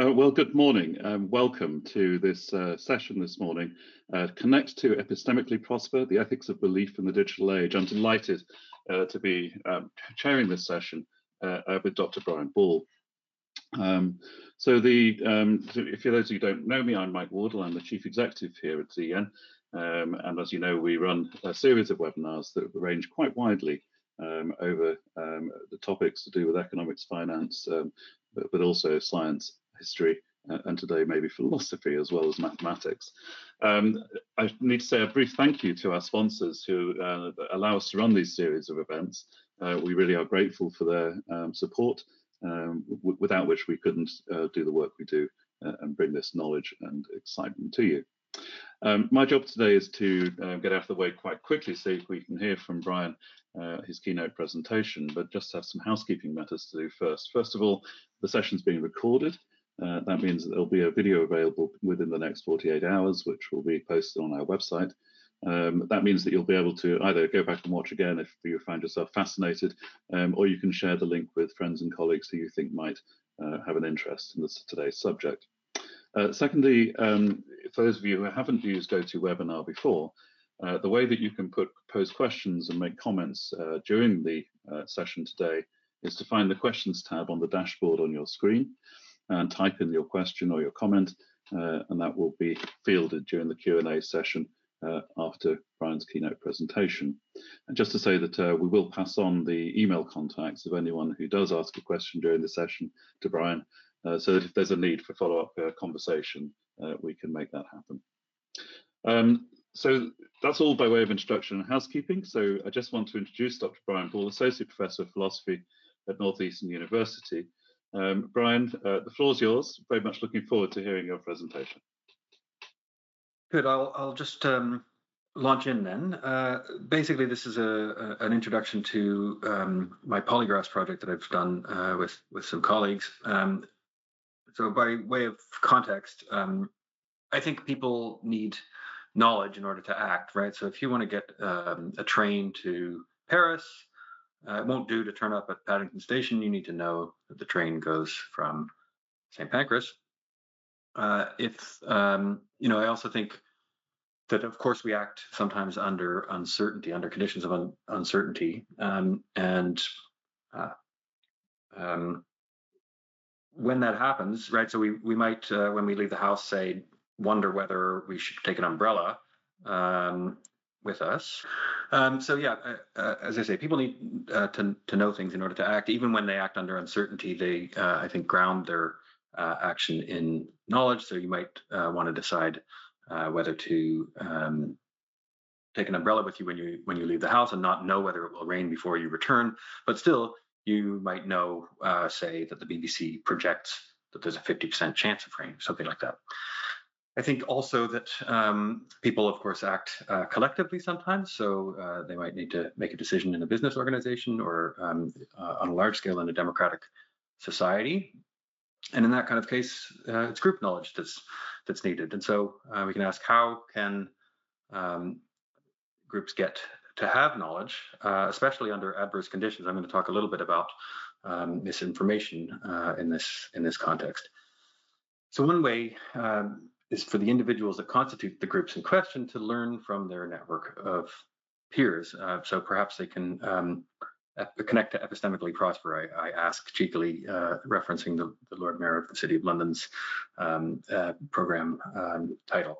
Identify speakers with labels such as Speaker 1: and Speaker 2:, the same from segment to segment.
Speaker 1: Uh, well, good morning. Um, welcome to this uh, session this morning. Uh, Connect to Epistemically Prosper, the Ethics of Belief in the Digital Age. I'm delighted uh, to be um, chairing this session uh, uh, with Dr. Brian Ball. Um, so the, um, if for those of you who don't know me, I'm Mike Wardle. I'm the Chief Executive here at Z/Yen. Um, and as you know, we run a series of webinars that range quite widely um, over um, the topics to do with economics, finance, um, but, but, also science, history, uh, and today maybe philosophy as well as mathematics. Um, I need to say a brief thank you to our sponsors who uh, allow us to run these series of events. Uh, we really are grateful for their um, support, um, without which we couldn't uh, do the work we do uh, and bring this knowledge and excitement to you. Um, my job today is to uh, get out of the way quite quickly so we can hear from Brian uh, his keynote presentation, but just have some housekeeping matters to do first. First of all, the session's being recorded. Uh, that means that there'll be a video available within the next 48 hours, which will be posted on our website. Um, that means that you'll be able to either go back and watch again if you find yourself fascinated, um, or you can share the link with friends and colleagues who you think might uh, have an interest in this, today's subject. Uh, secondly, um, for those of you who haven't used GoToWebinar before, uh, the way that you can put pose questions and make comments uh, during the uh, session today is to find the questions tab on the dashboard on your screen and type in your question or your comment, uh, and that will be fielded during the Q&A session uh, after Brian's keynote presentation. And just to say that uh, we will pass on the email contacts of anyone who does ask a question during the session to Brian, so that if there's a need for follow-up conversation, we can make that happen. Um, so that's all by way of introduction and housekeeping. So I just want to introduce Dr. Brian Ball, Associate Professor of Philosophy at Northeastern University. Um, Brian, uh, the floor is yours. Very much looking forward to hearing your presentation.
Speaker 2: Good. I'll, I'll just um, launch in then. Uh, basically, this is a, a, an introduction to um, my PolyGraphs project that I've done uh, with with some colleagues. Um, so, by way of context, um, I think people need knowledge in order to act, right? So if you want to get um, a train to Paris, uh, it won't do to turn up at Paddington Station. You need to know that the train goes from St. Pancras. Uh, if um, you know, I also think that of course we act sometimes under uncertainty, under conditions of un- uncertainty, um, and uh, um, when that happens, right? So we we might uh, when we leave the house say wonder whether we should take an umbrella um, with us. Um, so yeah, uh, uh, as I say, people need uh, to to know things in order to act. Even when they act under uncertainty, they uh, I think ground their uh, action in knowledge. So you might uh, want to decide whether to um, take an umbrella with you when you when you leave the house and not know whether it will rain before you return. But still, you might know, say, that the BBC projects that there's a 50% chance of rain, something like that. I think also that um, people, of course, act uh, collectively sometimes. So uh, they might need to make a decision in a business organization or um, uh, on a large scale in a democratic society. And in that kind of case, uh, it's group knowledge that's that's needed. And so uh, we can ask how can um, groups get to have knowledge, uh, especially under adverse conditions. I'm going to talk a little bit about um, misinformation in this in this context. So one way um, is for the individuals that constitute the groups in question to learn from their network of peers. Uh, so perhaps they can um, connect to epistemically prosper. I, I ask cheekily, uh, referencing the, the, Lord Mayor of the City of London's um, uh, program um, title.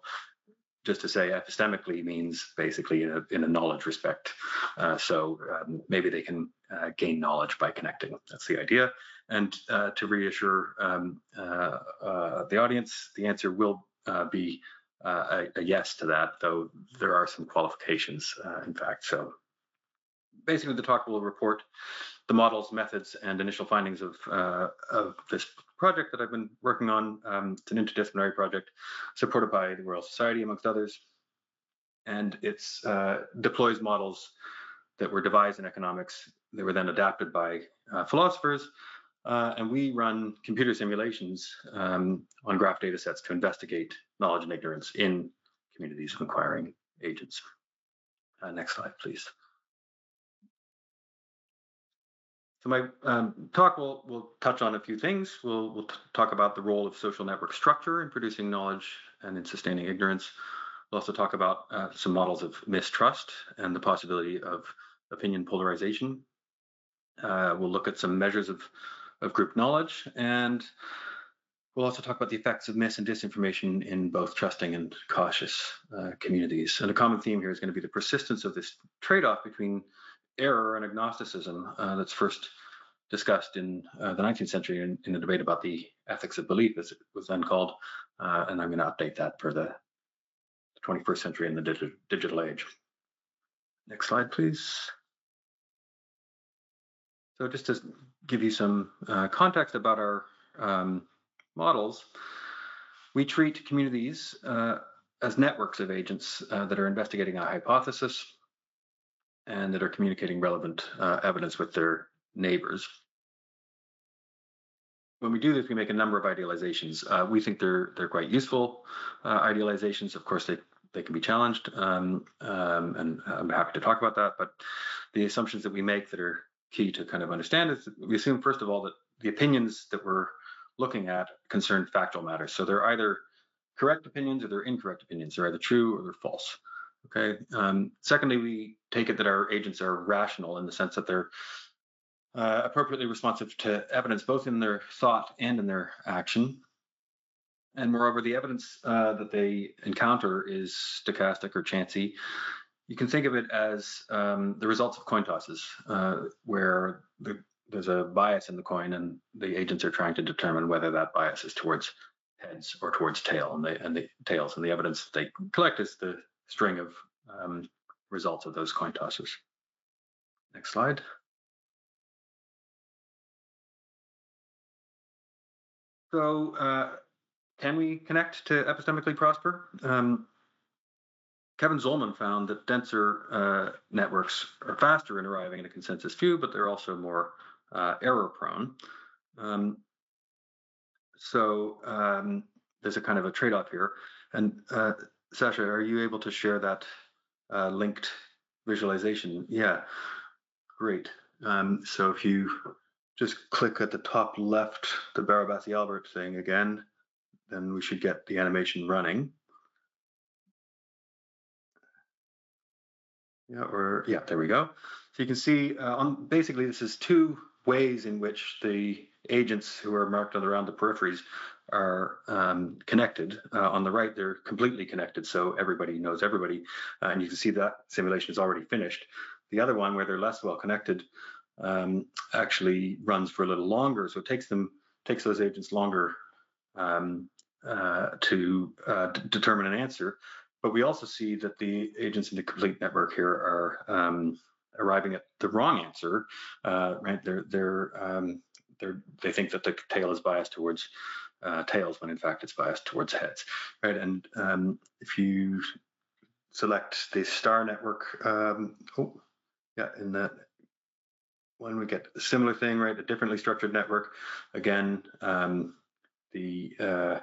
Speaker 2: Just to say epistemically means basically in a, in a knowledge respect. Uh, so um, maybe they can uh, gain knowledge by connecting. That's the idea. And uh, to reassure um, the audience, the answer will be uh, a, a, yes to that, though there are some qualifications, uh, in fact. So basically, the talk will report the models, methods, and initial findings of, uh, of this project that I've been working on. Um, it's an interdisciplinary project supported by the Royal Society, amongst others. And it uh, deploys models that were devised in economics. They were then adapted by uh, philosophers uh, and we run computer simulations um, on graph data sets to investigate knowledge and ignorance in communities of inquiring agents. Uh, next slide, please. So my um, talk will will touch on a few things. We'll we'll talk about the role of social network structure in producing knowledge and in sustaining ignorance. We'll also talk about uh, some models of mistrust and the possibility of opinion polarization. Uh, we'll look at some measures of of group knowledge, and we'll also talk about the effects of mis and disinformation in both trusting and cautious uh, communities. And a common theme here is going to be the persistence of this trade-off between error and agnosticism uh, that's first discussed in uh, the 19th century in, in, the debate about the ethics of belief, as it was then called. Uh, and I'm going to update that for the 21st century and the digital, digital age. Next slide, please. So just to give you some uh, context about our um, models, we treat communities uh, as networks of agents uh, that are investigating a hypothesis and that are communicating relevant uh, evidence with their neighbors. When we do this, we make a number of idealizations. Uh, we think they're they're quite useful uh, idealizations. Of course, they they can be challenged, um, um, and I'm happy to talk about that. But the assumptions that we make that are key to kind of understand is we assume first of all that the opinions that we're looking at concern factual matters. So they're either correct opinions or they're incorrect opinions. They're either true or they're false. Okay. Um, secondly, we take it that our agents are rational in the sense that they're uh, appropriately responsive to evidence, both in their thought and in their action. And moreover, the evidence uh, that they encounter is stochastic or chancy. You can think of it as um, the results of coin tosses, uh, where the, there's a bias in the coin, and the agents are trying to determine whether that bias is towards heads or towards tail, and, and the tails. And the evidence that they collect is the string of um, results of those coin tosses. Next slide. So uh, can we connect to epistemically prosper? Um, Kevin Zollman found that denser uh, networks are faster in arriving at a consensus view, but they're also more uh, error prone. Um, so um, there's a kind of a trade-off here. And uh, Sasha, are you able to share that uh, linked visualization? Yeah, great. Um, so if you just click at the top left, the Barabasi Albert thing again, then we should get the animation running. Yeah, or yeah, there we go. So you can see uh, on basically this is two ways in which the agents who are marked around the peripheries are um, connected. Uh, on the right, they're completely connected, so everybody knows everybody, uh, and you can see that simulation is already finished. The other one, where they're less well connected, um, actually runs for a little longer, so it takes them takes those agents longer um, uh, to uh, determine an answer. But we also see that the agents in the complete network here are um, arriving at the wrong answer. Uh, right? They're they're um, they're they think that the tail is biased towards uh, tails when in fact it's biased towards heads, right? And um, if you select the star network, um, oh, yeah, in that when we get a similar thing, right? A differently structured network, again, um, the uh,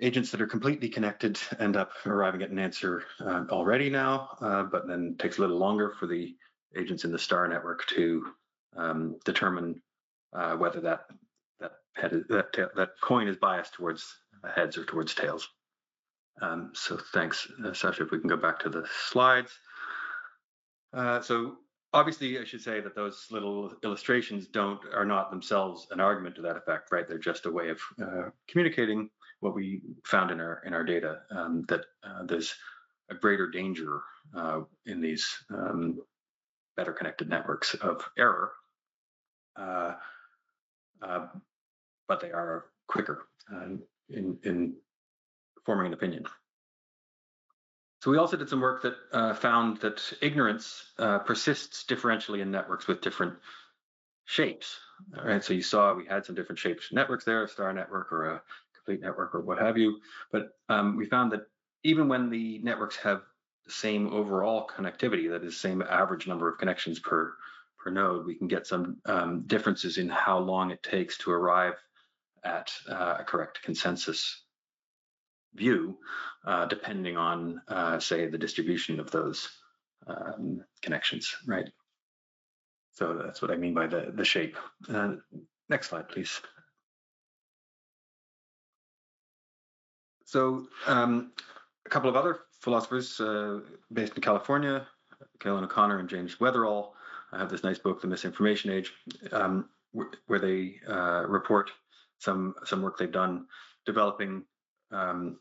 Speaker 2: agents that are completely connected end up arriving at an answer uh, already now, uh, but then takes a little longer for the agents in the star network to um, determine uh, whether that that head that coin is biased towards heads or towards tails. Um, so thanks, uh, Sasha. If we can go back to the slides. Uh, so obviously, I should say that those little illustrations don't are not themselves an argument to that effect, right? They're just a way of uh, communicating what we found in our in our data um, that uh, there's a greater danger uh, in these um, better connected networks of error. Uh, uh, but they are quicker um, in, in forming an opinion. So we also did some work that uh, found that ignorance uh, persists differentially in networks with different shapes. All right, so you saw we had some different shapes networks there, a star network or a complete network or what have you. But um, we found that even when the networks have the same overall connectivity, that is, same average number of connections per per node, we can get some um, differences in how long it takes to arrive at uh, a correct consensus view, uh, depending on, uh, say, the distribution of those um, connections, right? So that's what I mean by the, the shape. Uh, next slide, please. So um, a couple of other philosophers uh, based in California, Cailin O'Connor and James Weatherall, have this nice book, The Misinformation Age, um, where they uh, report some some work they've done developing um,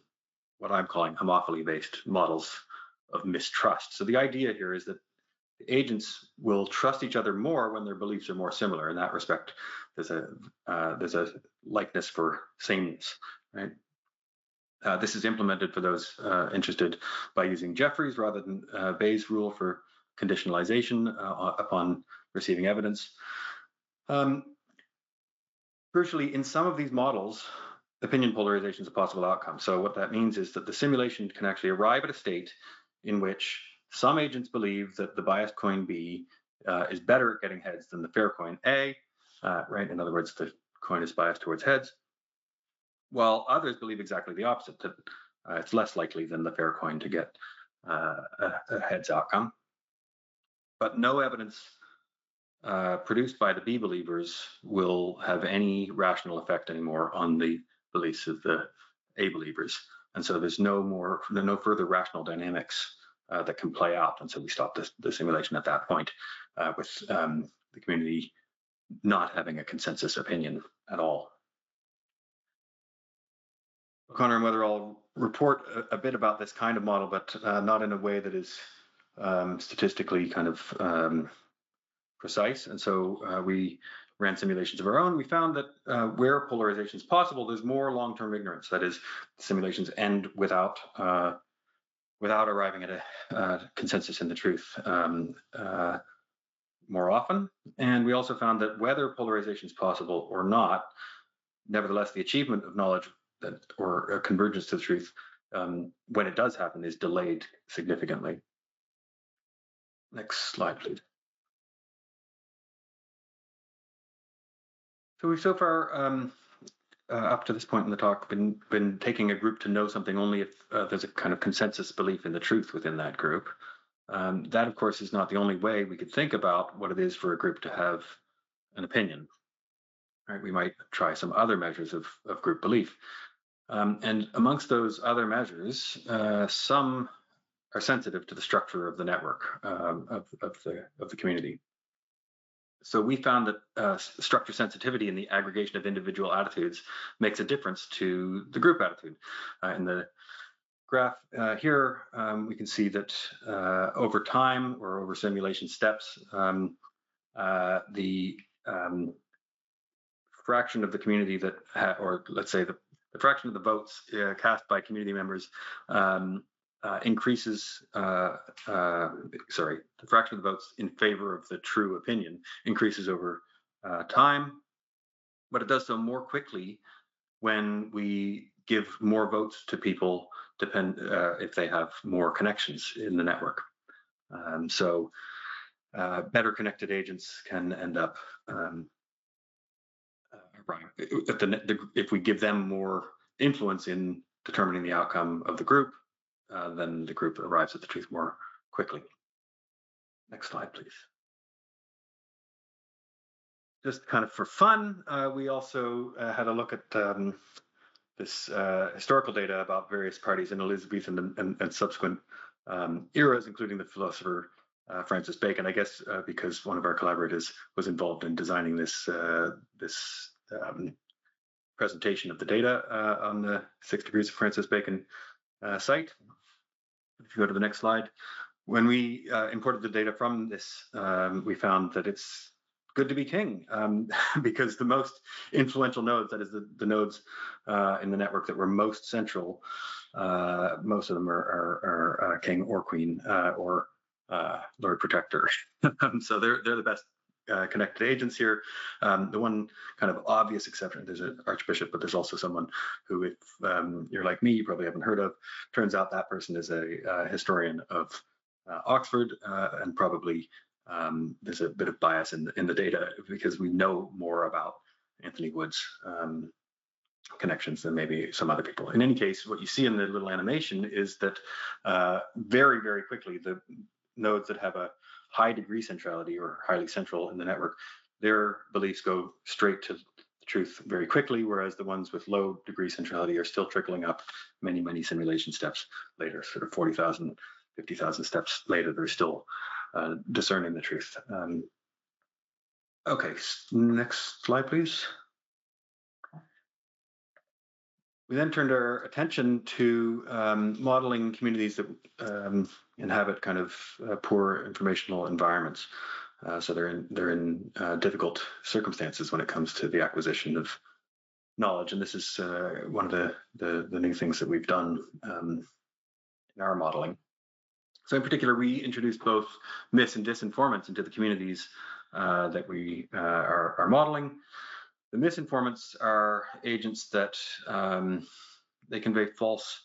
Speaker 2: what I'm calling homophily-based models of mistrust. So the idea here is that agents will trust each other more when their beliefs are more similar. In that respect, there's a uh, there's a likeness for sameness, right? Uh, this is implemented for those uh, interested by using Jeffrey's rather than uh, Bayes' rule for conditionalization uh, upon receiving evidence. Um, crucially, in some of these models, opinion polarization is a possible outcome. So what that means is that the simulation can actually arrive at a state in which some agents believe that the biased coin B uh, is better at getting heads than the fair coin A, uh, right? In other words, the coin is biased towards heads, while others believe exactly the opposite, that uh, it's less likely than the fair coin to get uh, a, a, heads outcome. But no evidence uh, produced by the B believers will have any rational effect anymore on the beliefs of the A believers. And so there's no more, no further rational dynamics uh, that can play out. And so we stop the, the simulation at that point uh, with um, the community not having a consensus opinion at all. O'Connor and Weatherall report a, a, bit about this kind of model, but uh, not in a way that is um, statistically kind of um, precise. And so uh, we ran simulations of our own, we found that uh, where polarization is possible, there's more long-term ignorance. That is, simulations end without uh, without arriving at a uh, consensus in the truth um, uh, more often. And we also found that whether polarization is possible or not, nevertheless, the achievement of knowledge that or a convergence to the truth, um, when it does happen, is delayed significantly. Next slide, please. So we've so far, um, uh, up to this point in the talk, been been taking a group to know something only if uh, there's a kind of consensus belief in the truth within that group. Um, that, of course, is not the only way we could think about what it is for a group to have an opinion. Right? We might try some other measures of, of group belief. Um, and amongst those other measures, uh, some are sensitive to the structure of the network um, of, of, the, of the community so we found that uh, structure sensitivity in the aggregation of individual attitudes makes a difference to the group attitude. Uh, in the graph uh, here, um, we can see that uh, over time or over simulation steps, um, uh, the um, fraction of the community that, or let's say the, the, fraction of the votes uh, cast by community members um, uh, increases, uh, uh, sorry, the fraction of the votes in favor of the true opinion increases over uh, time, but it does so more quickly when we give more votes to people depend uh, if they have more connections in the network. Um, so better connected agents can end up um, if, the, if we give them more influence in determining the outcome of the group, uh, then the group arrives at the truth more quickly. Next slide, please. Just kind of for fun, uh, we also uh, had a look at um, this uh, historical data about various parties in Elizabethan and, and, and subsequent um, eras, including the philosopher uh, Francis Bacon. I guess uh, because one of our collaborators was involved in designing this this um, presentation of the data on the Six Degrees of Francis Bacon site. If you go to the next slide, when we uh, imported the data from this, um, we found that it's good to be king um, because the most influential nodes, that is the, the nodes uh, in the network that were most central, uh, most of them are, are, are uh, king or queen uh, or uh, Lord Protector. so they're they're the best uh, connected agents here. Um, the one kind of obvious exception, there's an archbishop, but there's also someone who, if um, you're like me, you probably haven't heard of. Turns out that person is a historian of uh, Oxford, uh, and probably um, there's a bit of bias in the, in the data because we know more about Anthony Wood's um, connections than maybe some other people. In any case, what you see in the little animation is that uh, very, very quickly, the nodes that have a high degree centrality or highly central in the network, their beliefs go straight to the truth very quickly, whereas the ones with low degree centrality are still trickling up many, many simulation steps later, sort of 40,000, 50,000 steps later, they're still uh, discerning the truth. Um, okay, next slide, please. We then turned our attention to um, modeling communities that um, inhabit kind of uh, poor informational environments. Uh, so they're in they're in uh, difficult circumstances when it comes to the acquisition of knowledge, and this is uh, one of the, the, the new things that we've done um, in our modeling. So in particular, we introduced both mis and disinformants into the communities uh, that we are, are modeling. The misinformants are agents that um, they convey false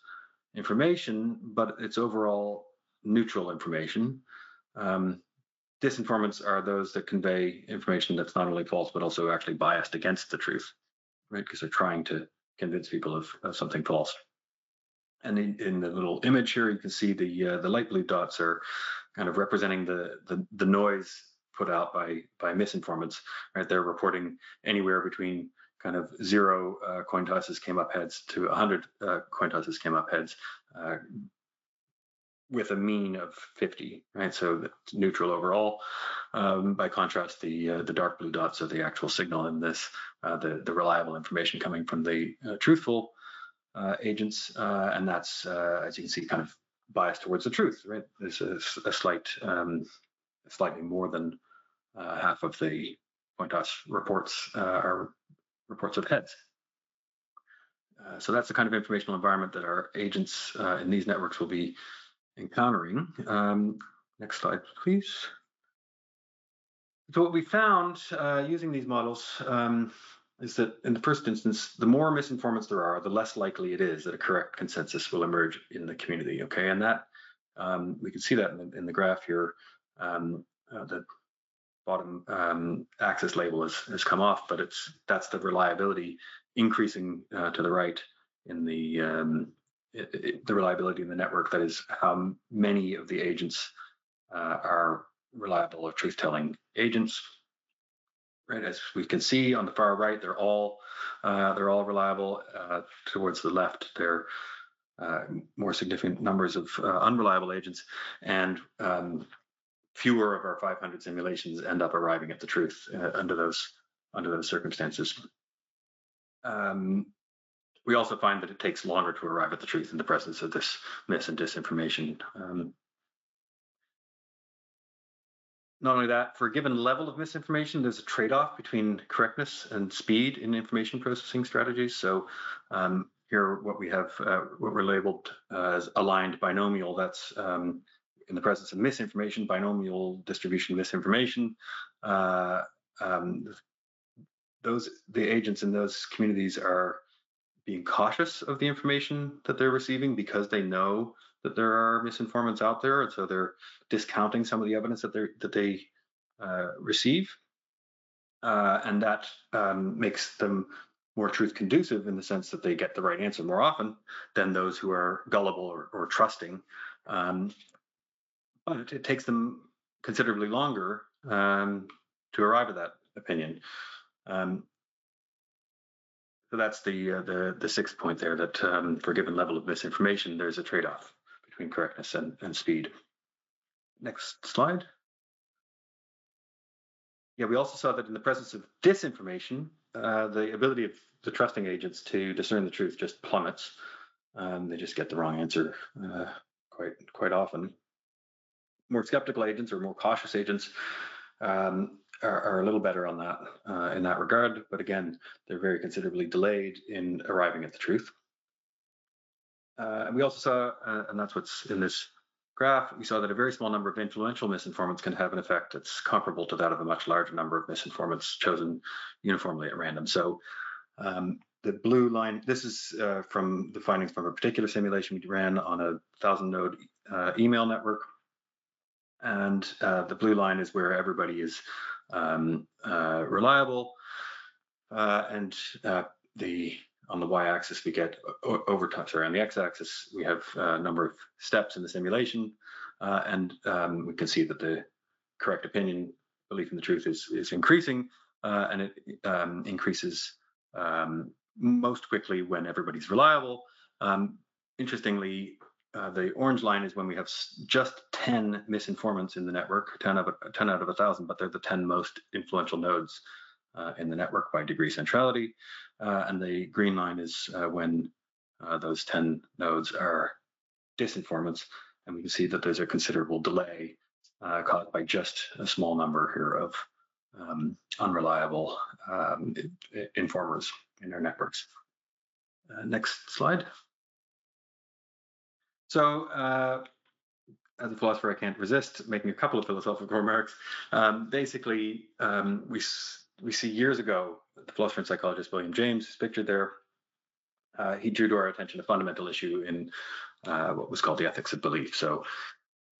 Speaker 2: information, but it's overall neutral information. Um, disinformants are those that convey information that's not only false, but also actually biased against the truth, right? Because they're trying to convince people of, of something false. And in, in, the little image here, you can see the uh, the light blue dots are kind of representing the, the, the noise put out by by misinformants. Right, they're reporting anywhere between kind of zero uh, coin tosses came up heads to 100 uh, coin tosses came up heads, uh, with a mean of 50. Right, so neutral overall. Um, by contrast, the uh, the dark blue dots are the actual signal in this, uh, the the reliable information coming from the uh, truthful agents, and that's as you can see, kind of biased towards the truth. Right, there's a, a slight um, slightly more than uh, half of the coin toss reports uh, are reports of heads. Uh, so that's the kind of informational environment that our agents uh, in these networks will be encountering. Um, next slide, please. So what we found uh, using these models um, is that in the first instance, the more misinformants there are, the less likely it is that a correct consensus will emerge in the community. Okay, and that um, we can see that in the, in the graph here. Um, uh, the bottom um, axis label has, has come off, but it's that's the reliability increasing uh, to the right in the um, the reliability in the network. That is how many of the agents uh, are reliable or truth-telling agents. Right, as we can see on the far right, they're all uh, they're all reliable. Uh, towards the left, they're uh, more significant numbers of uh, unreliable agents, and um, fewer of our 500 simulations end up arriving at the truth uh, under those under those circumstances. Um, we also find that it takes longer to arrive at the truth in the presence of this mis and disinformation. Um, not only that, for a given level of misinformation, there's a trade-off between correctness and speed in information processing strategies. So um, here, what we have, uh, what we're labeled uh, as aligned binomial, that's um, in the presence of misinformation, binomial distribution misinformation, uh, um, those the agents in those communities are being cautious of the information that they're receiving because they know that there are misinformants out there, and so they're discounting some of the evidence that they that they uh, receive, uh, and that um, makes them more truth conducive in the sense that they get the right answer more often than those who are gullible or, or trusting. Um, but it takes them considerably longer um, to arrive at that opinion. Um, so that's the uh, the the sixth point there that um, for a given level of misinformation, there's a trade-off between correctness and, and speed. Next slide. Yeah, we also saw that in the presence of disinformation, uh, the ability of the trusting agents to discern the truth just plummets. Um, they just get the wrong answer uh, quite quite often more skeptical agents or more cautious agents um, are, are, a little better on that uh, in that regard. But again, they're very considerably delayed in arriving at the truth. Uh, and we also saw, uh, and that's what's in this graph, we saw that a very small number of influential misinformants can have an effect that's comparable to that of a much larger number of misinformants chosen uniformly at random. So um, the blue line, this is uh, from the findings from a particular simulation we ran on a thousand node uh, email network and uh, the blue line is where everybody is um, uh, reliable, uh, and uh, the on the y-axis we get overtime. Sorry, on the x-axis we have a number of steps in the simulation, uh, and um, we can see that the correct opinion, belief in the truth is is increasing, uh, and it um, increases um, most quickly when everybody's reliable. Um, interestingly, uh, the orange line is when we have just 10 misinformants in the network, 10 of 10 out of a thousand, but they're the 10 most influential nodes uh, in the network by degree centrality. Uh, and the green line is uh, when uh, those 10 nodes are disinformants, and we can see that there's a considerable delay caused by just a small number here of um, unreliable um, informers in our networks. next slide. So uh, as a philosopher, I can't resist making a couple of philosophical remarks. Um, basically, um, we we see years ago the philosopher and psychologist William James is pictured there. Uh, he drew to our attention a fundamental issue in uh, what was called the ethics of belief. So,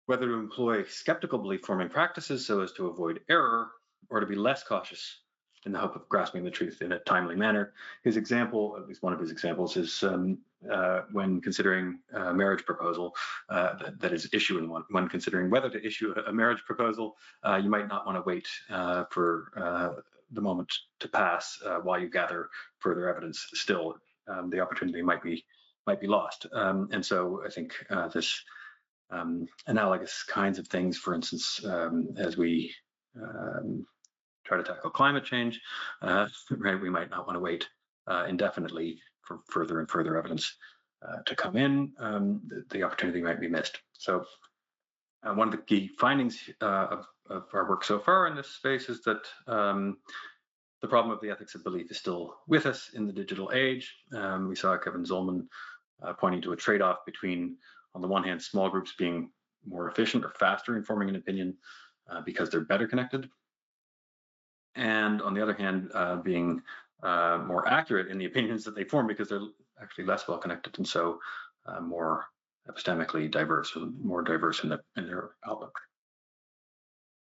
Speaker 2: whether to employ skeptical belief forming practices so as to avoid error, or to be less cautious in the hope of grasping the truth in a timely manner. His example, at least one of his examples, is um, uh, when considering a marriage proposal, uh, that, that is issuing one. When considering whether to issue a, marriage proposal, uh, you might not want to wait uh, for uh, the moment to pass uh, while you gather further evidence. Still, um, the opportunity might be might be lost. Um, and so, I think this um, analogous kinds of things, for instance, um, as we um, try to tackle climate change, right, we might not want to wait indefinitely for further and further evidence uh, to come in. Um, the, the, opportunity might be missed. So uh, one of the key findings uh, of, of, our work so far in this space is that um, the problem of the ethics of belief is still with us in the digital age. Um, we saw Kevin Zollman uh, pointing to a trade-off between, on the one hand, small groups being more efficient or faster in forming an opinion because they're better connected, and on the other hand, uh, being uh, more accurate in the opinions that they form because they're actually less well connected and so uh, more epistemically diverse, more diverse in, the, in their outlook.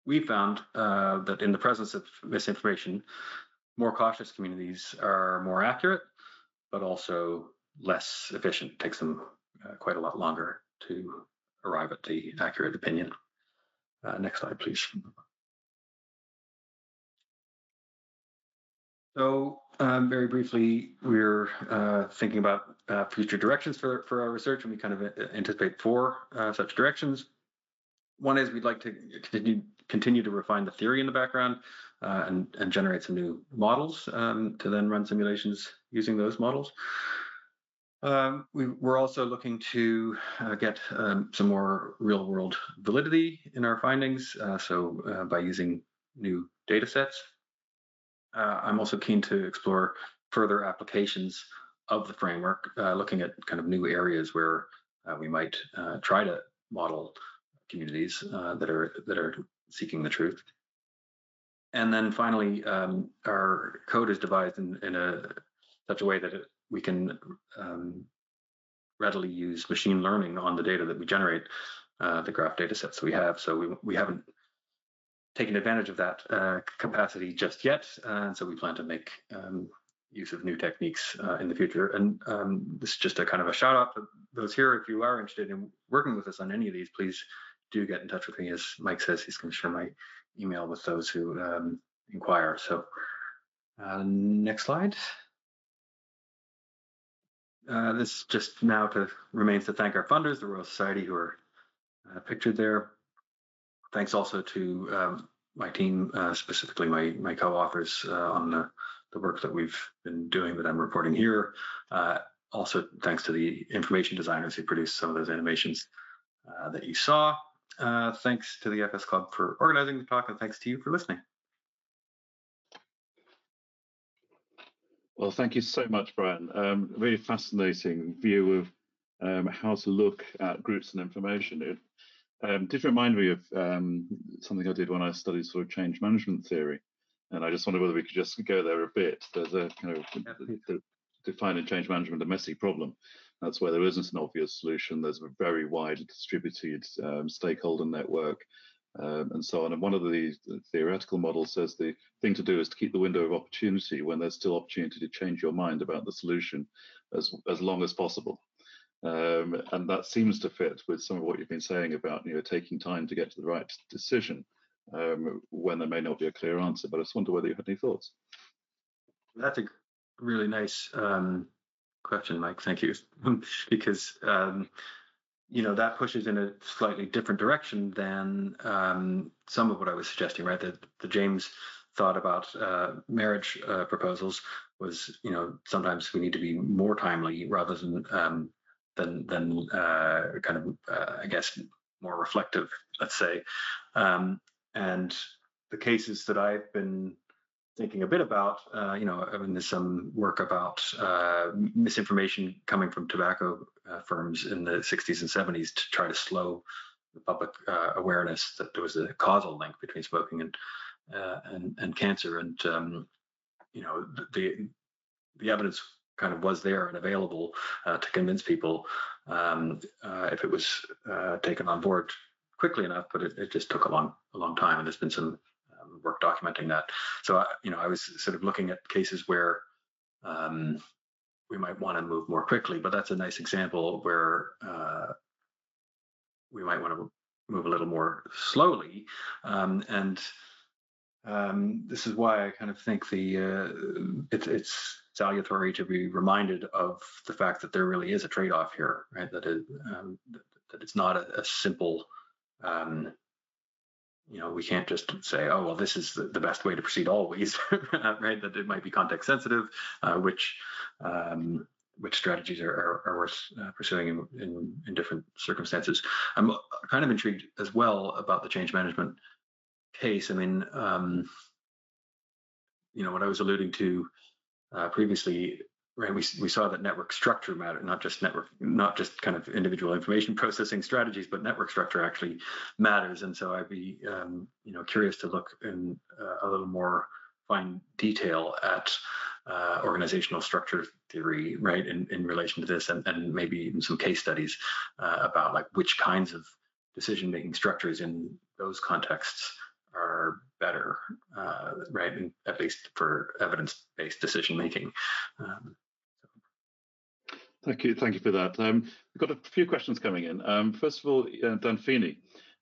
Speaker 2: We found uh, that in the presence of misinformation, more cautious communities are more accurate, but also less efficient. It takes them uh, quite a lot longer to arrive at the accurate opinion. Uh, next slide, please. So um, very briefly, we're uh, thinking about uh, future directions for, for our research, and we kind of uh, anticipate four uh, such directions. One is we'd like to continue, continue to refine the theory in the background uh, and, and generate some new models um, to then run simulations using those models. Um, we, are also looking to uh, get um, some more real world validity in our findings. so by using new data sets uh, I'm also keen to explore further applications of the framework, uh, looking at kind of new areas where uh, we might uh, try to model communities uh, that are that are seeking the truth. And then finally, um, our code is devised in, in a such a way that it, we can um, readily use machine learning on the data that we generate, uh, the graph data sets we have. So we, we haven't taken advantage of that uh, capacity just yet, and so we plan to make um, use of new techniques uh, in the future. And um, this is just a kind of a shout out to those here. If you are interested in working with us on any of these, please do get in touch with me. As Mike says, he's going to share my email with those who um, inquire. So uh, next slide. Uh, this just now to remains to thank our funders, the Royal Society, who are uh, pictured there thanks also to um, my team, uh, specifically my my co-authors uh, on the, the work that we've been doing that I'm reporting here. Uh, also, thanks to the information designers who produced some of those animations uh, that you saw. Uh, thanks to the FS Club for organizing the talk, and thanks to you for listening.
Speaker 1: Well, thank you so much, Brian. Um, really fascinating view of um, how to look at groups and information. It um, did remind me of um, something I did when I studied sort of change management theory, and I just wonder whether we could just go there a bit. There's a kind of the, the defining change management a messy problem. That's where there isn't an obvious solution. There's a very widely distributed um, stakeholder network. Um, and so on. And one of the, the, theoretical models says the thing to do is to keep the window of opportunity when there's still opportunity to change your mind about the solution as as long as possible. Um, and that seems to fit with some of what you've been saying about you know taking time to get to the right decision. um, when there may not be a clear answer. But I just wonder whether you had any thoughts.
Speaker 2: That's a really nice um, question, Mike. Thank you, because um, you know that pushes in a slightly different direction than um, some of what I was suggesting. Right, that the James thought about uh, marriage uh, proposals was, you know, sometimes we need to be more timely rather than um, than than uh, kind of, uh, I guess, more reflective. Let's say, um, and the cases that I've been thinking a bit about, uh, you know, I mean, there's some work about uh, misinformation coming from tobacco uh, firms in the 60s and 70s to try to slow the public uh, awareness that there was a causal link between smoking and uh, and, and cancer. And um, you know, the the evidence kind of was there and available uh, to convince people um, if it was taken on board quickly enough. But it, it just took a long a long time, and there's been some um, work documenting that. So, I, you know, I was sort of looking at cases where um, we might want to move more quickly, but that's a nice example where uh, we might want to move a little more slowly. Um, and um, this is why I kind of think the uh, it, it's salutary to be reminded of the fact that there really is a trade-off here, right? That it um, that it's not a, a simple um, you know, we can't just say, oh, well, this is the, the best way to proceed always, right? That it might be context sensitive, uh, which um, which strategies are, are, are worth uh, pursuing in, in, in, different circumstances. I'm kind of intrigued as well about the change management case. I mean, um, you know, what I was alluding to uh, previously right we, we saw that network structure mattered not just network not just kind of individual information processing strategies but network structure actually matters and so i'd be um, you know curious to look in uh, a little more fine detail at uh, organizational structure theory right in, in relation to this and, and maybe even some case studies uh, about like which kinds of decision making structures in those contexts are better, uh, right? And at least for evidence-based decision making. Um,
Speaker 1: Thank you, thank you for that. Um, we've got a few questions coming in. Um, first of all, uh, Dan Feeney.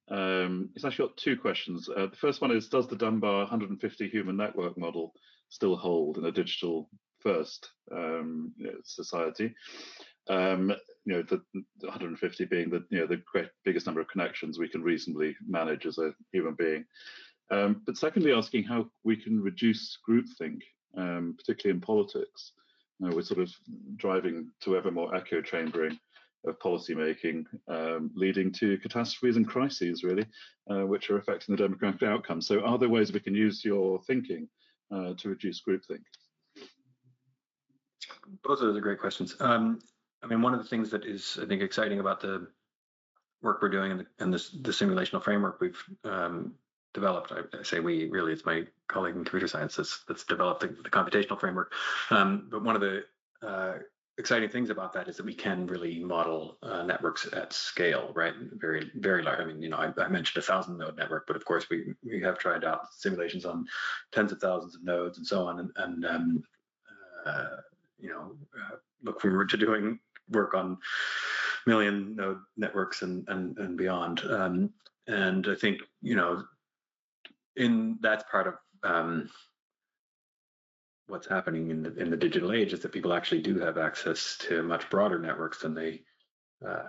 Speaker 1: Um, he's actually got two questions. Uh, the first one is, does the Dunbar 150 human network model still hold in a digital first um, society? Um, you know, the, the 150 being the you know the great, biggest number of connections we can reasonably manage as a human being. Um, but secondly, asking how we can reduce groupthink, um, particularly in politics know, we're sort of driving to ever more echo chambering of policy making, um, leading to catastrophes and crises, really, uh, which are affecting the democratic outcome. So, are there ways we can use your thinking uh, to reduce groupthink?
Speaker 2: Both of those are great questions. Um, I mean, one of the things that is, I think, exciting about the work we're doing and, the, the simulational framework we've um, developed. I, I, say we really, it's my colleague in computer science that's, that's developed the, the computational framework. Um, but one of the uh, exciting things about that is that we can really model uh, networks at scale, right? Very, very large. I mean, you know, I, I, mentioned a thousand node network, but of course we we have tried out simulations on tens of thousands of nodes and so on, and, and um, uh, you know, uh, look forward to doing work on million node networks and and and beyond. Um, and I think you know in that's part of um, what's happening in the in the digital age is that people actually do have access to much broader networks than they uh,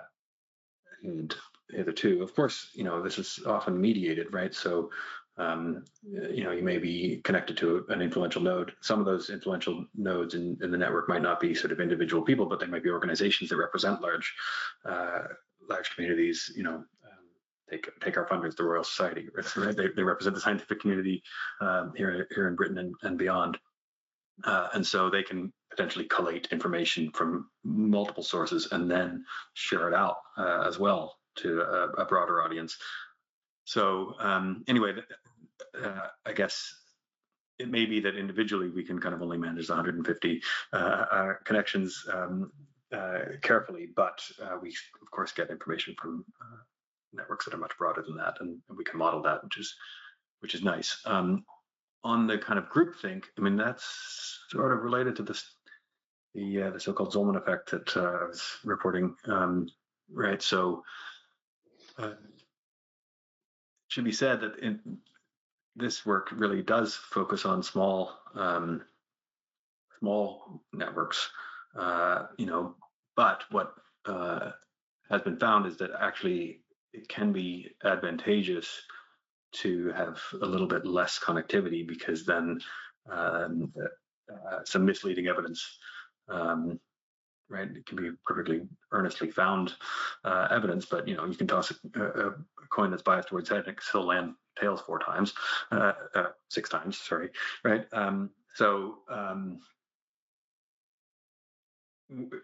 Speaker 2: and hitherto. Of course, you know this is often mediated, right? So um, you know you may be connected to an influential node. Some of those influential nodes in, in the network might not be sort of individual people, but they might be organizations that represent large uh, large communities. You know, take take our funders, the Royal Society. Right? They, they represent the scientific community um, here here in Britain and, and beyond, uh, and so they can potentially collate information from multiple sources and then share it out uh, as well to a, a, broader audience. So um, anyway, uh, I guess it may be that individually we can kind of only manage 150 uh, uh, connections um, uh, carefully, but we of course get information from networks that are much broader than that, and, we can model that, which is which is nice. Um, on the kind of groupthink, I mean that's sort of related to this the uh, the so-called Zollman effect that uh, I was reporting, um, right? So uh, should be said that in, this work really does focus on small um, small networks, uh, you know. But what uh, has been found is that actually it can be advantageous to have a little bit less connectivity because then um, uh, some misleading evidence um, right? It can be perfectly earnestly found uh, evidence, but you know, you can toss a, a, coin that's biased towards head and it still land tails four times, uh, uh, six times, sorry, right? Um, so um,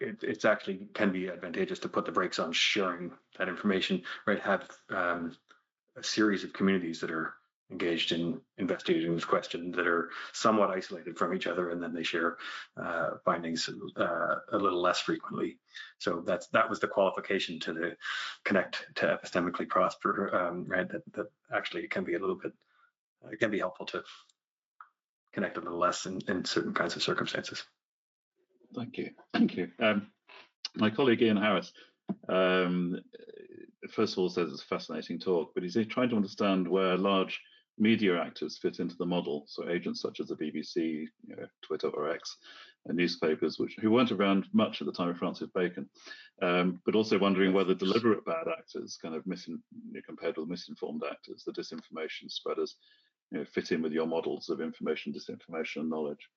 Speaker 2: it, it's actually can be advantageous to put the brakes on sharing that information, right? Have um, a series of communities that are engaged in investigating this question that are somewhat isolated from each other, and then they share uh, findings uh, a little less frequently. So that's that was the qualification to the connect to epistemically prosper, um, right? That that actually can be a little bit it can be helpful to connect a little less in, in certain kinds of circumstances.
Speaker 1: Thank you, thank you. Um, my colleague Ian Harris um, first of all says it's a fascinating talk, but he's trying to understand where large media actors fit into the model. So agents such as the BBC, you know, Twitter or X, and newspapers, which who weren't around much at the time of Francis Bacon, um, but also wondering whether deliberate bad actors, kind of misin, you know, compared with misinformed actors, the disinformation spreaders, you know, fit in with your models of information, disinformation, and knowledge.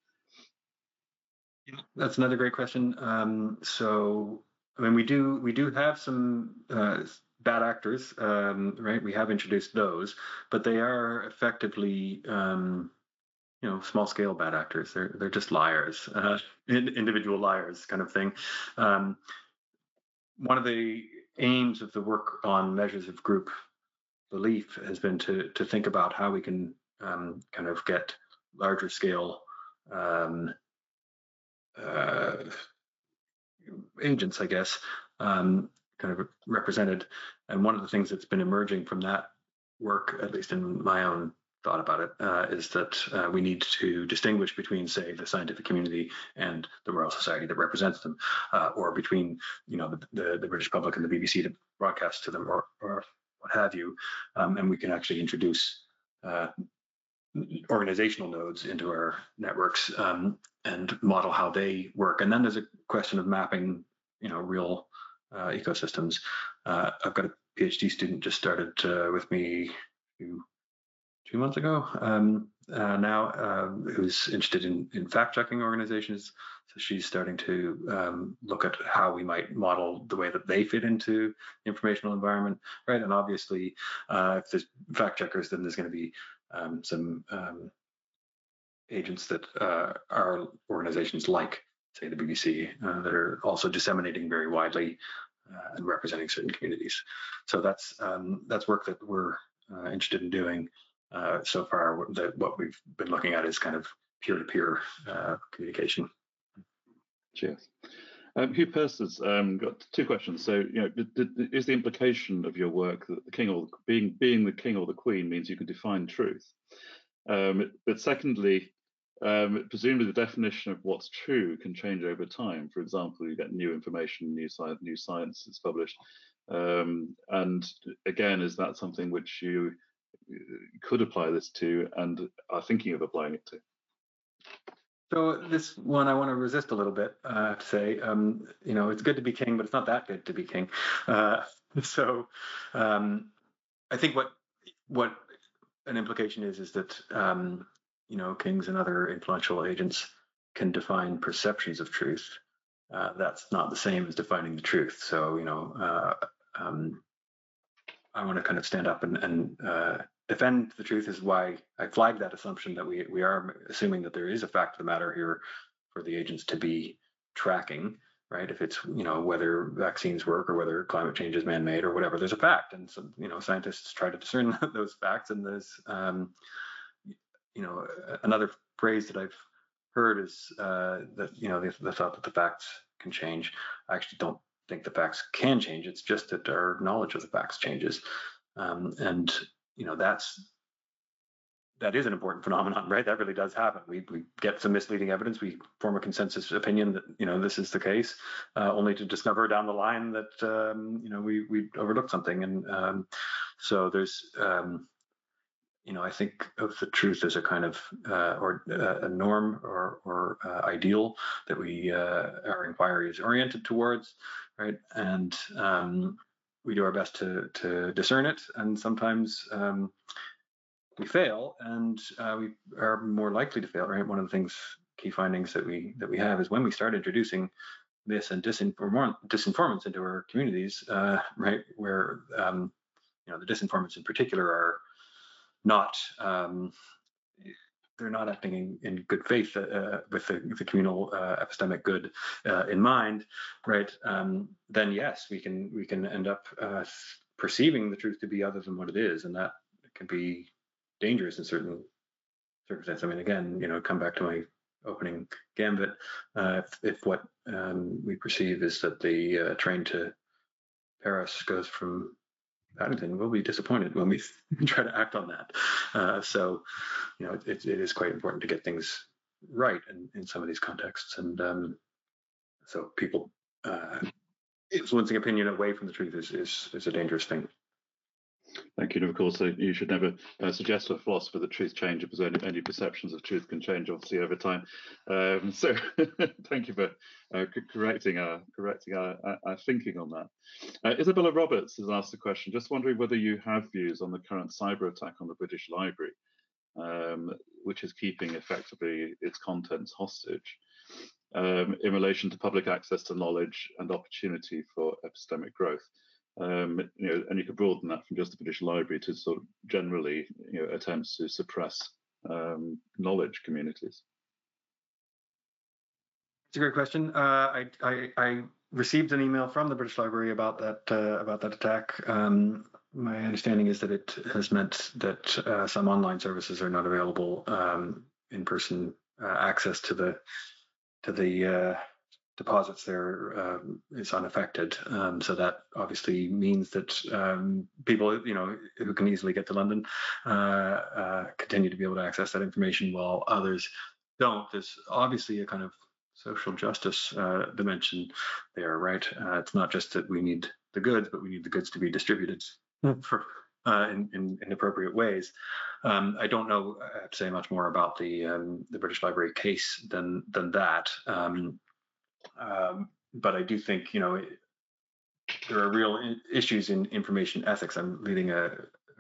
Speaker 2: Yeah, that's another great question. Um, so, I mean, we do we do have some uh, bad actors, um, right? We have introduced those, but they are effectively, um, you know, small scale bad actors. They're they're just liars, uh, individual liars, kind of thing. Um, one of the aims of the work on measures of group belief has been to to think about how we can um, kind of get larger scale um, uh, agents, I guess, um, kind of represented. And one of the things that's been emerging from that work, at least in my own thought about it, uh, is that uh, we need to distinguish between, say, the scientific community and the Royal Society that represents them, uh, or between, you know, the, the, the, British public and the BBC that broadcasts to them, or, or what have you. Um, and we can actually introduce uh, organizational nodes into our networks um, and model how they work. And then there's a question of mapping, you know, real ecosystems. Uh, I've got a PhD student just started uh, with me two, two months ago um, uh, now, um, who's interested in, in fact checking organizations. So she's starting to um, look at how we might model the way that they fit into the informational environment, right? And obviously, uh, if there's fact checkers, then there's going to be um, some um, agents that uh, are organizations like say the BBC, uh, that are also disseminating very widely uh, and representing certain communities. So that's um, that's work that we're uh, interested in doing. Uh, so far, that what we've been looking at is kind of peer-to-peer uh, communication.
Speaker 1: Cheers. Um, Hugh Percy's um, got two questions. So, you know, is the implication of your work that the king or being being the king or the queen means you can define truth? Um, but secondly, um, presumably, the definition of what's true can change over time. For example, you get new information, new science, new science is published, um, and again, is that something which you uh, could apply this to and are thinking of applying it to?
Speaker 2: So this one I want to resist a little bit. Uh, I have to say, um, you know, it's good to be king, but it's not that good to be king. Uh, so um, I think what what an implication is is that um, you know, kings and other influential agents can define perceptions of truth. Uh, that's not the same as defining the truth. So, you know, uh, um, I want to kind of stand up and, and uh, defend the truth is why I flagged that assumption that we we are assuming that there is a fact of the matter here for the agents to be tracking, right? If it's you know whether vaccines work or whether climate change is man-made or whatever, there's a fact, and so you know scientists try to discern those facts, and there's um, you know, another phrase that I've heard is uh, that you know the, the, thought that the facts can change. I actually don't think the facts can change. It's just that our knowledge of the facts changes, um, and you know that's that is an important phenomenon, right? That really does happen. We we get some misleading evidence. We form a consensus opinion that you know this is the case, uh, only to discover down the line that um, you know we we overlooked something. And um, so there's um, you know, I think of the truth as a kind of uh, or uh, a norm or, or uh, ideal that we uh, our inquiry is oriented towards, right? And um, we do our best to to discern it, and sometimes um, we fail, and uh, we are more likely to fail, right? One of the things, key findings that we that we have is when we start introducing this and disinform disinformants into our communities, uh, right? Where um, you know the disinformants in particular are not um, they're not acting in, in good faith uh, with the, the communal uh, epistemic good uh, in mind, right? Um, then yes, we can we can end up uh, perceiving the truth to be other than what it is, and that can be dangerous in certain circumstances. I mean, again, you know, come back to my opening gambit. Uh, if, if, what um, we perceive is that the uh, train to Paris goes from Paddington will be disappointed when we try to act on that. Uh, so, you know, it, it is quite important to get things right in, in some of these contexts. And um, so people uh, influencing opinion away from the truth is, is, is a dangerous thing.
Speaker 1: Thank you. And of course, uh, you should never uh, suggest to a philosopher that truth changes because only, only, perceptions of truth can change, obviously, over time. Um, so, thank you for uh, correcting our correcting our, our, thinking on that. Uh, Isabella Roberts has asked a question, just wondering whether you have views on the current cyber attack on the British Library, um, which is keeping effectively its contents hostage. Um, in relation to public access to knowledge and opportunity for epistemic growth. Um, you know, and you could broaden that from just the British Library to sort of generally, you know, attempts to suppress um, knowledge communities.
Speaker 2: It's a great question. Uh, I, I, I, received an email from the British Library about that uh, about that attack. Um, my understanding is that it has meant that uh, some online services are not available um, in person uh, access to the to the uh, deposits there um, is unaffected. Um, so that obviously means that um, people, you know, who can easily get to London uh, uh, continue to be able to access that information, while others don't. There's obviously a kind of social justice uh, dimension there, right? Uh, it's not just that we need the goods, but we need the goods to be distributed for uh, in, in, in, appropriate ways. Um, I don't know I have to say much more about the um, the British Library case than than that. Um, um, but I do think, you know, there are real issues in information ethics. I'm leading a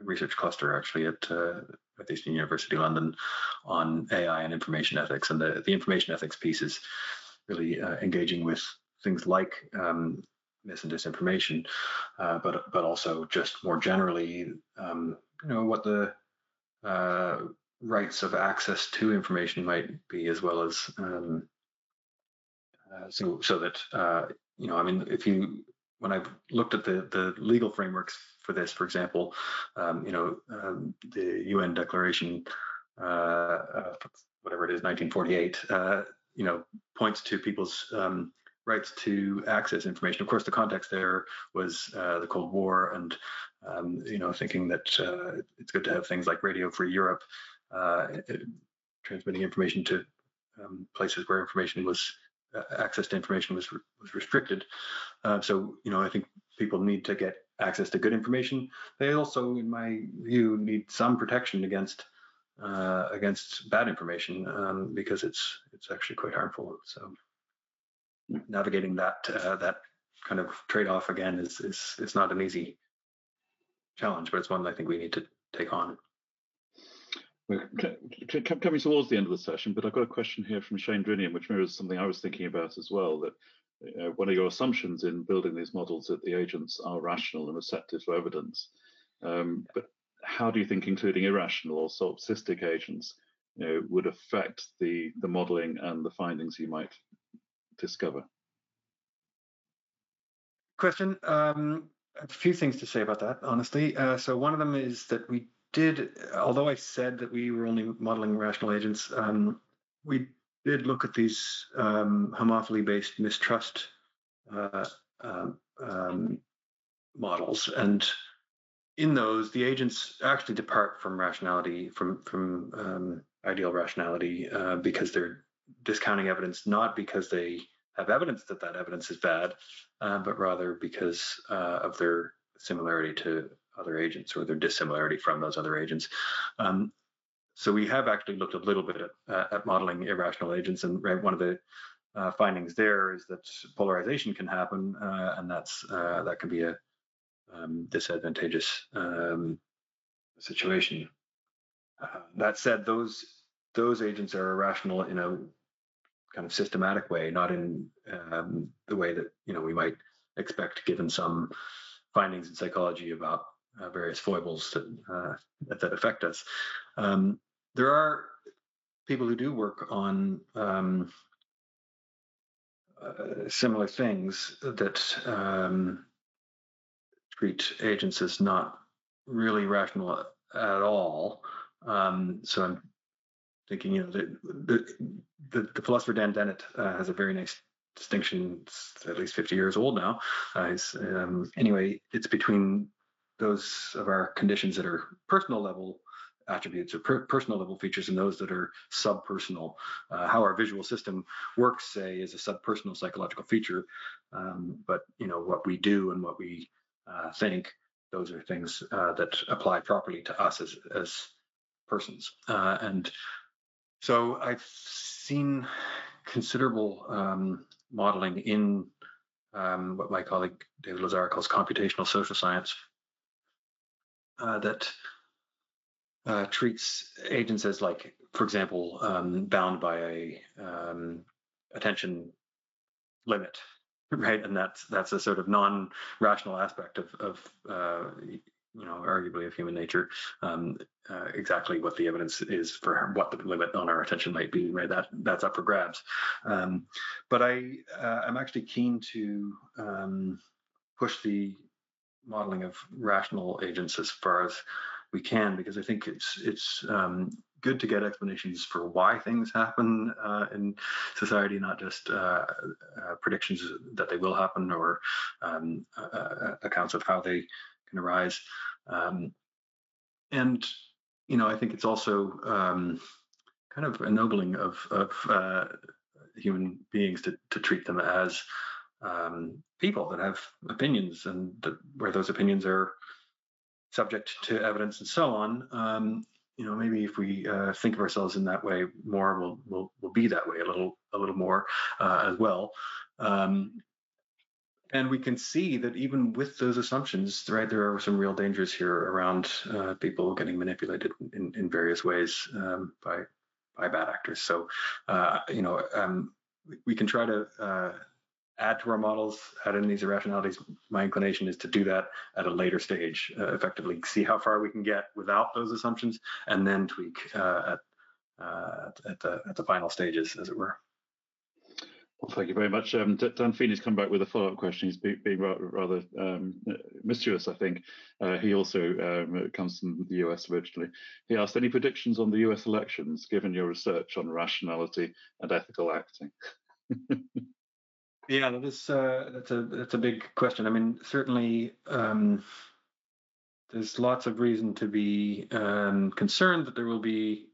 Speaker 2: research cluster actually at uh, Eastern University London on AI and information ethics, and the, the information ethics piece is really uh, engaging with things like um, mis and disinformation, uh, but but also just more generally, um, you know, what the uh, rights of access to information might be, as well as um, so so that uh, you know, I mean, if you when I've looked at the the legal frameworks for this, for example, um, you know, um, the UN Declaration, uh, uh, whatever it is, 1948, uh, you know, points to people's um, rights to access information. Of course, the context there was the Cold War, and um, you know, thinking that it's good to have things like Radio Free Europe, transmitting information to um, places where information was access to information was was restricted. Uh, so you know, I think people need to get access to good information. They also, in my view, need some protection against uh, against bad information um, because it's it's actually quite harmful. So navigating that uh, that kind of trade-off again is is is not an easy challenge, but it's one I think we need to take on.
Speaker 1: We're coming towards the end of the session, but I've got a question here from Shane Drinian, which mirrors something I was thinking about as well. That uh, one of your assumptions in building these models that the agents are rational and receptive to evidence. Um, but how do you think including irrational or solipsistic agents you know, would affect the the modeling and the findings you might discover?
Speaker 2: Question. Um, a few things to say about that, honestly. Uh, so one of them is that we did, although I said that we were only modeling rational agents, um, we did look at these um, homophily based mistrust uh, um, um, models. And in those, the agents actually depart from rationality, from, from um, ideal rationality, uh, because they're discounting evidence, not because they have evidence that that evidence is bad, uh, but rather because uh, of their similarity to other agents or their dissimilarity from those other agents. Um, so we have actually looked a little bit at, uh, at modeling irrational agents, and one of the uh, findings there is that polarization can happen, uh, and that's uh, that can be a um, disadvantageous um, situation. Uh, that said, those those agents are irrational in a kind of systematic way, not in um, the way that you know we might expect, given some findings in psychology about uh, various foibles that, uh, that, affect us. Um, there are people who do work on um, uh, similar things that um, treat agents as not really rational at all. Um, so I'm thinking, you know, the the, the, the philosopher Dan Dennett uh, has a very nice distinction. It's at least 50 years old now. Uh, um, anyway, it's between those of our conditions that are personal level attributes or per personal level features and those that are subpersonal. Uh, how our visual system works, say, is a subpersonal psychological feature, um, but you know what we do and what we uh, think, those are things uh, that apply properly to us as as persons. Uh, and so I've seen considerable um, modeling in um, what my colleague David Lazer calls computational social science uh, that uh, treats agents as like, for example, um, bound by a um, attention limit, right? And that's that's a sort of non-rational aspect of of uh, you know, arguably of human nature, um, uh, exactly what the evidence is for what the limit on our attention might be, right? That that's up for grabs. Um, but I uh, I'm actually keen to um, push the modeling of rational agents as far as we can because I think it's it's um, good to get explanations for why things happen uh, in society, not just uh, uh, predictions that they will happen or um, uh, accounts of how they can arise. Um, and you know, I think it's also um, kind of ennobling of of uh, human beings to to treat them as um, people that have opinions and that, where those opinions are subject to evidence and so on. Um, you know, maybe if we uh, think of ourselves in that way more, we'll we'll, we'll be that way a little a little more uh, as well. Um, and we can see that even with those assumptions, right, there are some real dangers here around uh, people getting manipulated in, in various ways um, by by bad actors. So, uh, you know, um, we can try to uh, add to our models, add in these irrationalities. My inclination is to do that at a later stage, uh, effectively see how far we can get without those assumptions, and then tweak uh, at, uh, at the at the final stages, as it were.
Speaker 1: Well, thank you very much. Um, Dan Feeney's come back with a follow-up question. He's being rather um, mischievous, I think. Uh, he also um, comes from the US originally. He asked, any predictions on the US elections, given your research on rationality and ethical acting?
Speaker 2: yeah, that is, uh, that's, a, that's a big question. I mean, certainly um, there's lots of reason to be um, concerned that there will be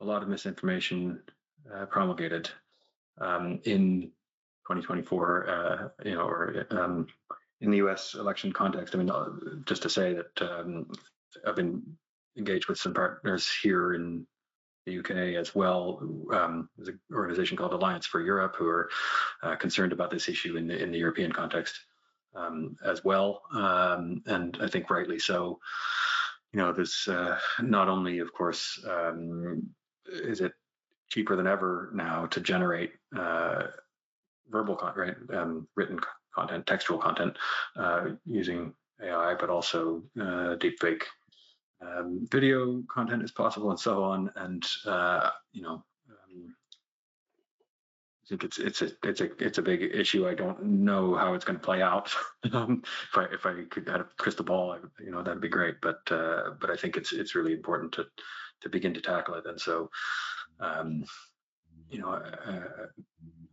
Speaker 2: a lot of misinformation uh, promulgated um, in 2024, uh, you know, or um, in the U.S. election context. I mean, uh, just to say that um, I've been engaged with some partners here in the UK as well. Um, there's an organization called Alliance for Europe who are uh, concerned about this issue in the in the European context um, as well, um, and I think rightly so. You know, there's uh, not only, of course, um, is it cheaper than ever now to generate uh, verbal right, um, written content, textual content uh, using AI, but also uh, deepfake um, video content is possible, and so on. And uh, you know, um, I think it's it's a it's a it's a big issue. I don't know how it's going to play out. um, if I if I could have a crystal ball, I, you know, that'd be great. But uh, but I think it's it's really important to to begin to tackle it. And so um, you know, uh,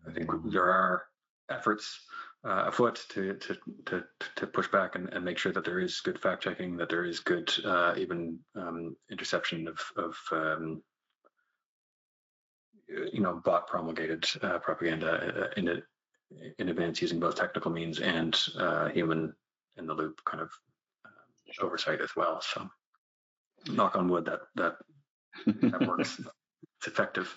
Speaker 2: I think there are efforts uh, afoot to, to to to push back and, and make sure that there is good fact checking, that there is good uh, even um, interception of of um, you know bot promulgated uh, propaganda uh, in in advance using both technical means and uh, human in the loop kind of oversight as well. So knock on wood that that that works. it's effective.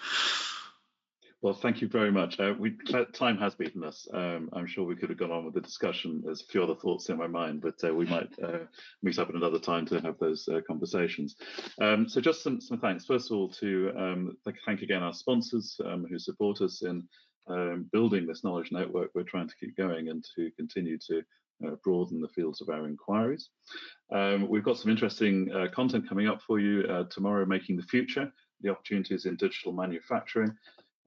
Speaker 1: Well, thank you very much. Uh, we, time has beaten us. Um, I'm sure we could have gone on with the discussion. There's a few other thoughts in my mind, but uh, we might uh, meet up at another time to have those uh, conversations. Um, so just some, some thanks. First of all, to um, thank again our sponsors um, who support us in um, building this knowledge network we're trying to keep going and to continue to uh, broaden the fields of our inquiries. Um, we've got some interesting uh, content coming up for you tomorrow, Making the Future, the opportunities in digital manufacturing.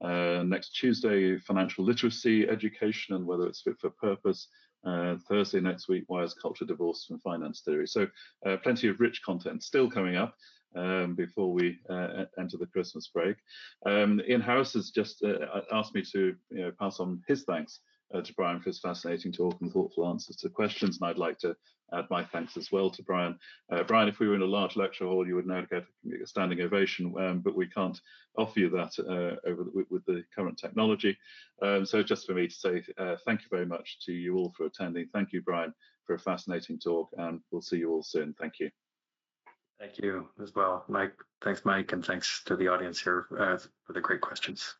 Speaker 1: Uh, next Tuesday, financial literacy education and whether it's fit for purpose. Uh, Thursday next week, why is culture divorced from finance theory? So uh, plenty of rich content still coming up um, before we uh, enter the Christmas break. Um, Ian Harris has just uh, asked me to you know, pass on his thanks uh, to Brian for his fascinating talk and thoughtful answers to questions. And I'd like to add my thanks as well to Brian. Uh, Brian, if we were in a large lecture hall, you would now get a standing ovation, um, but we can't offer you that uh, over the, with, the current technology. Um, so just for me to say uh, thank you very much to you all for attending. Thank you, Brian, for a fascinating talk, and we'll see you all soon. Thank you.
Speaker 2: Thank you as well, Mike. Thanks, Mike, and thanks to the audience here uh, for the great questions.